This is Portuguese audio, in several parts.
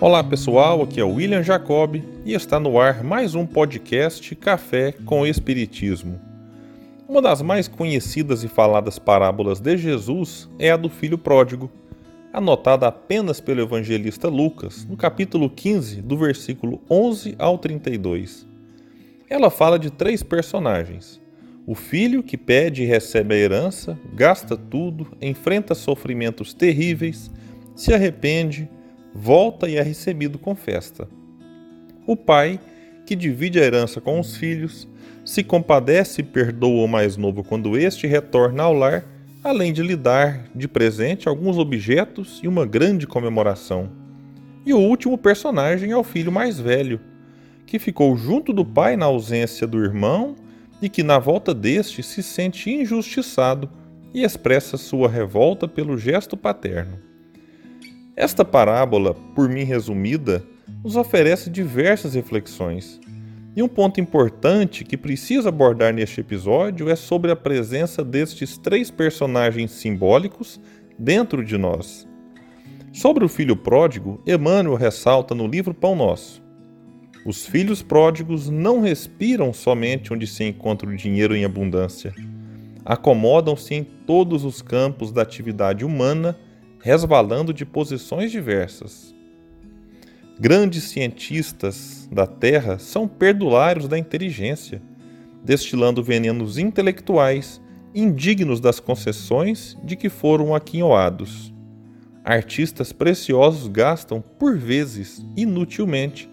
Olá pessoal, aqui é o William Jacob e está no ar mais um podcast Café com Espiritismo. Uma das mais conhecidas e faladas parábolas de Jesus é a do filho pródigo, anotada apenas pelo evangelista Lucas, no capítulo 15, do versículo 11 ao 32. Ela fala de três personagens: o filho que pede e recebe a herança, gasta tudo, enfrenta sofrimentos terríveis, se arrepende volta e é recebido com festa. O pai, que divide a herança com os filhos, se compadece e perdoa o mais novo quando este retorna ao lar, além de lhe dar de presente alguns objetos e uma grande comemoração. E o último personagem é o filho mais velho, que ficou junto do pai na ausência do irmão e que, na volta deste, se sente injustiçado e expressa sua revolta pelo gesto paterno. Esta parábola, por mim resumida, nos oferece diversas reflexões. E um ponto importante que preciso abordar neste episódio é sobre a presença destes três personagens simbólicos dentro de nós. Sobre o filho pródigo, Emmanuel ressalta no livro Pão Nosso: Os filhos pródigos não respiram somente onde se encontra o dinheiro em abundância. Acomodam-se em todos os campos da atividade humana resvalando de posições diversas. Grandes cientistas da Terra são perdulários da inteligência, destilando venenos intelectuais indignos das concessões de que foram aquinhoados. Artistas preciosos gastam, por vezes, inutilmente,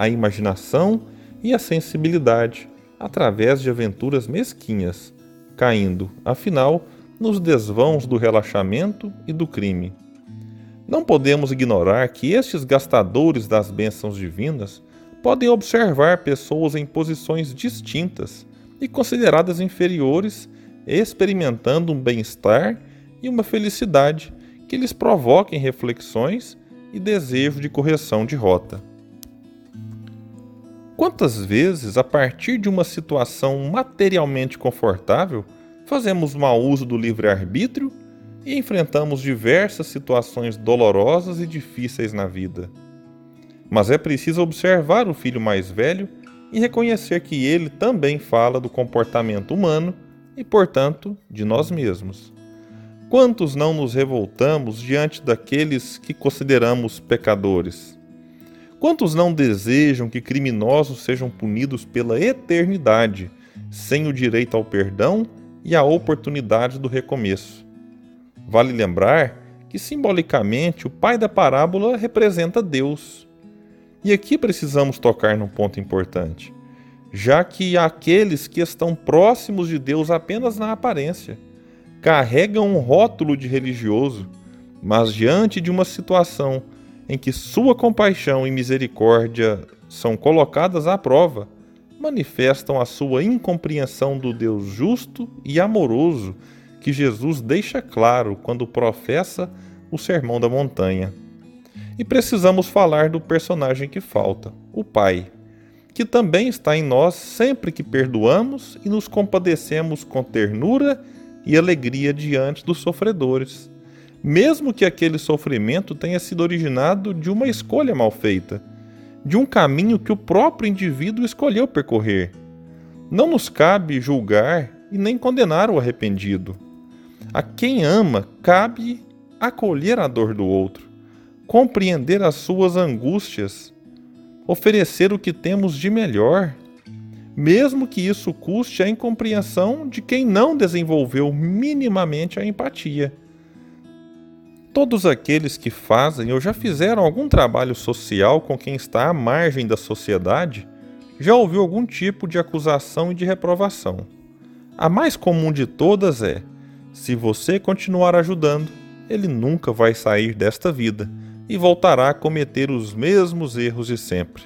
a imaginação e a sensibilidade através de aventuras mesquinhas, caindo, afinal, nos desvãos do relaxamento e do crime. Não podemos ignorar que estes gastadores das bênçãos divinas podem observar pessoas em posições distintas e consideradas inferiores experimentando um bem-estar e uma felicidade que lhes provoquem reflexões e desejo de correção de rota. Quantas vezes, a partir de uma situação materialmente confortável, fazemos mau uso do livre-arbítrio e enfrentamos diversas situações dolorosas e difíceis na vida. Mas é preciso observar o filho mais velho e reconhecer que ele também fala do comportamento humano e, portanto, de nós mesmos. Quantos não nos revoltamos diante daqueles que consideramos pecadores? Quantos não desejam que criminosos sejam punidos pela eternidade, sem o direito ao perdão e a oportunidade do recomeço. Vale lembrar que simbolicamente o pai da parábola representa Deus. E aqui precisamos tocar num ponto importante, já que aqueles que estão próximos de Deus apenas na aparência carregam um rótulo de religioso, mas diante de uma situação em que sua compaixão e misericórdia são colocadas à prova, manifestam a sua incompreensão do Deus justo e amoroso que Jesus deixa claro quando professa o Sermão da Montanha. E precisamos falar do personagem que falta, o Pai, que também está em nós sempre que perdoamos e nos compadecemos com ternura e alegria diante dos sofredores, mesmo que aquele sofrimento tenha sido originado de uma escolha mal feita de um caminho que o próprio indivíduo escolheu percorrer. Não nos cabe julgar e nem condenar o arrependido. A quem ama, cabe acolher a dor do outro, compreender as suas angústias, oferecer o que temos de melhor, mesmo que isso custe a incompreensão de quem não desenvolveu minimamente a empatia. Todos aqueles que fazem ou já fizeram algum trabalho social com quem está à margem da sociedade já ouviu algum tipo de acusação e de reprovação. A mais comum de todas é: se você continuar ajudando, ele nunca vai sair desta vida e voltará a cometer os mesmos erros de sempre.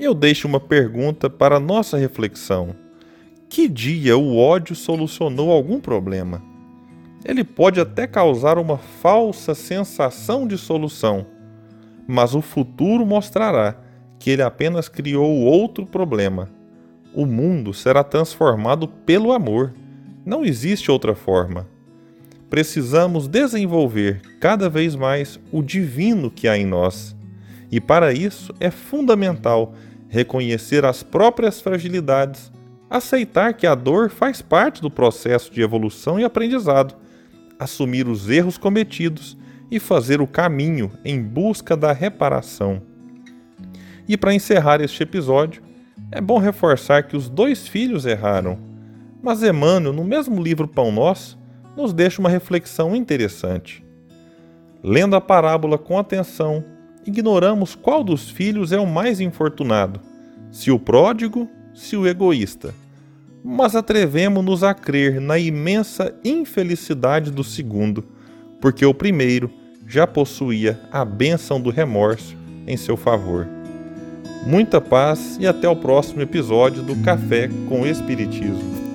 Eu deixo uma pergunta para nossa reflexão: que dia o ódio solucionou algum problema? Ele pode até causar uma falsa sensação de solução, mas o futuro mostrará que ele apenas criou outro problema. O mundo será transformado pelo amor. Não existe outra forma. precisamos desenvolver cada vez mais o divino que há em nós. E para isso é fundamental reconhecer as próprias fragilidades, aceitar que a dor faz parte do processo de evolução e aprendizado, assumir os erros cometidos e fazer o caminho em busca da reparação. E para encerrar este episódio, é bom reforçar que os dois filhos erraram, mas Emmanuel, no mesmo livro Pão Nosso, nos deixa uma reflexão interessante. Lendo a parábola com atenção, ignoramos qual dos filhos é o mais infortunado, se o pródigo, se o egoísta. Mas atrevemos-nos a crer na imensa infelicidade do segundo, porque o primeiro já possuía a bênção do remorso em seu favor. Muita paz e até o próximo episódio do Café com Espiritismo.